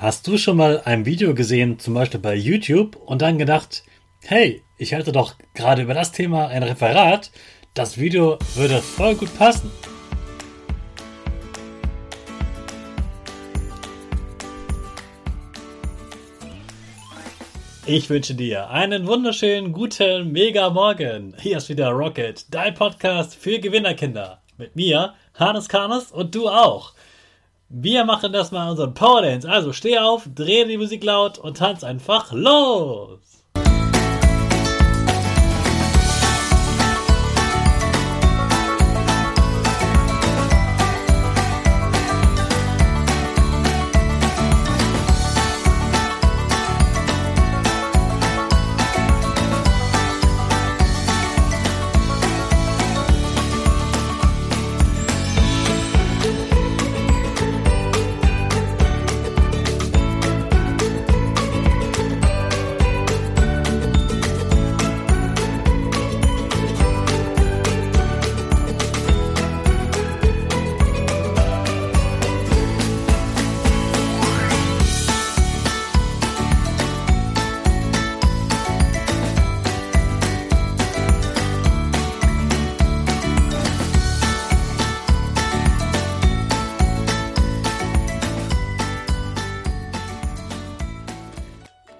Hast du schon mal ein Video gesehen, zum Beispiel bei YouTube, und dann gedacht, hey, ich halte doch gerade über das Thema ein Referat, das Video würde voll gut passen? Ich wünsche dir einen wunderschönen guten Mega Morgen. Hier ist wieder Rocket, dein Podcast für Gewinnerkinder. Mit mir, Hannes Karnes und du auch. Wir machen das mal unseren Power Dance. Also steh auf, dreh die Musik laut und tanz einfach los.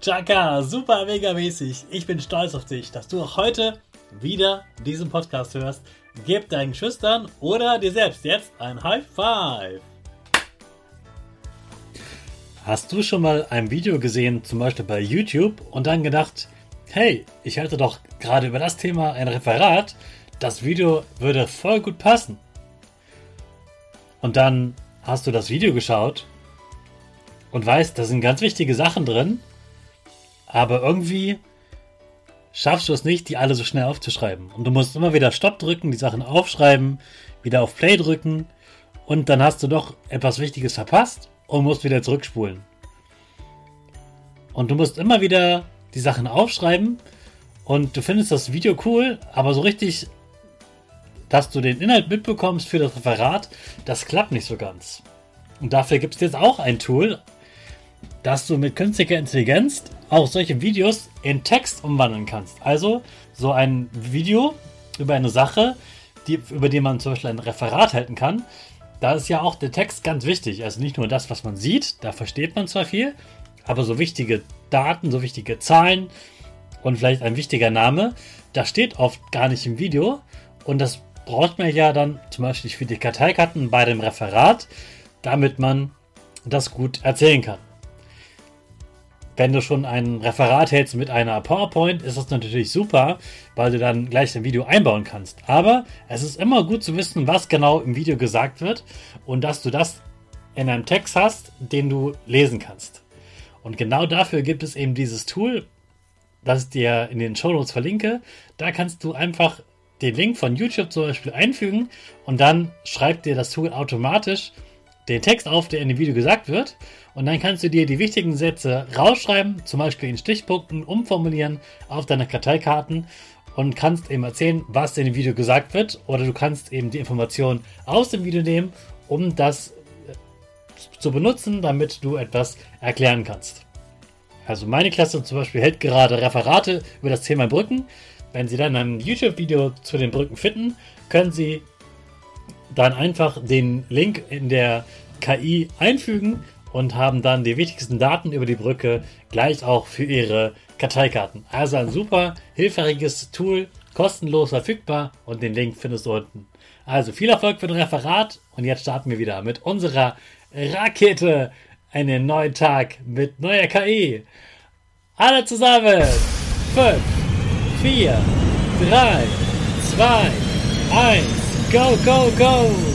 Chaka, super mega mäßig. Ich bin stolz auf dich, dass du auch heute wieder diesen Podcast hörst. Gib deinen Schüchtern oder dir selbst jetzt ein High Five. Hast du schon mal ein Video gesehen, zum Beispiel bei YouTube, und dann gedacht, hey, ich halte doch gerade über das Thema ein Referat, das Video würde voll gut passen. Und dann hast du das Video geschaut und weißt, da sind ganz wichtige Sachen drin, aber irgendwie schaffst du es nicht, die alle so schnell aufzuschreiben. Und du musst immer wieder Stopp drücken, die Sachen aufschreiben, wieder auf Play drücken und dann hast du doch etwas Wichtiges verpasst und musst wieder zurückspulen. Und du musst immer wieder die Sachen aufschreiben und du findest das Video cool, aber so richtig, dass du den Inhalt mitbekommst für das Referat, das klappt nicht so ganz. Und dafür gibt es jetzt auch ein Tool, dass du mit künstlicher Intelligenz auch solche Videos in Text umwandeln kannst. Also so ein Video über eine Sache, die, über die man zum Beispiel ein Referat halten kann. Da ist ja auch der Text ganz wichtig. Also nicht nur das, was man sieht, da versteht man zwar viel, aber so wichtige Daten, so wichtige Zahlen und vielleicht ein wichtiger Name, das steht oft gar nicht im Video. Und das braucht man ja dann zum Beispiel für die Karteikarten bei dem Referat, damit man das gut erzählen kann. Wenn du schon ein Referat hältst mit einer PowerPoint, ist das natürlich super, weil du dann gleich ein Video einbauen kannst. Aber es ist immer gut zu wissen, was genau im Video gesagt wird und dass du das in einem Text hast, den du lesen kannst. Und genau dafür gibt es eben dieses Tool, das ich dir in den Show Notes verlinke. Da kannst du einfach den Link von YouTube zum Beispiel einfügen und dann schreibt dir das Tool automatisch den Text auf, der in dem Video gesagt wird. Und dann kannst du dir die wichtigen Sätze rausschreiben, zum Beispiel in Stichpunkten umformulieren auf deine Karteikarten und kannst eben erzählen, was in dem Video gesagt wird. Oder du kannst eben die Informationen aus dem Video nehmen, um das äh, zu benutzen, damit du etwas erklären kannst. Also meine Klasse zum Beispiel hält gerade Referate über das Thema Brücken. Wenn Sie dann ein YouTube-Video zu den Brücken finden, können Sie dann einfach den Link in der KI einfügen und haben dann die wichtigsten Daten über die Brücke gleich auch für ihre Karteikarten. Also ein super hilfreiches Tool, kostenlos verfügbar und den Link findest du unten. Also viel Erfolg für den Referat und jetzt starten wir wieder mit unserer Rakete. Einen neuen Tag mit neuer KI. Alle zusammen. 5, 4, 3, 2, 1, go, go, go!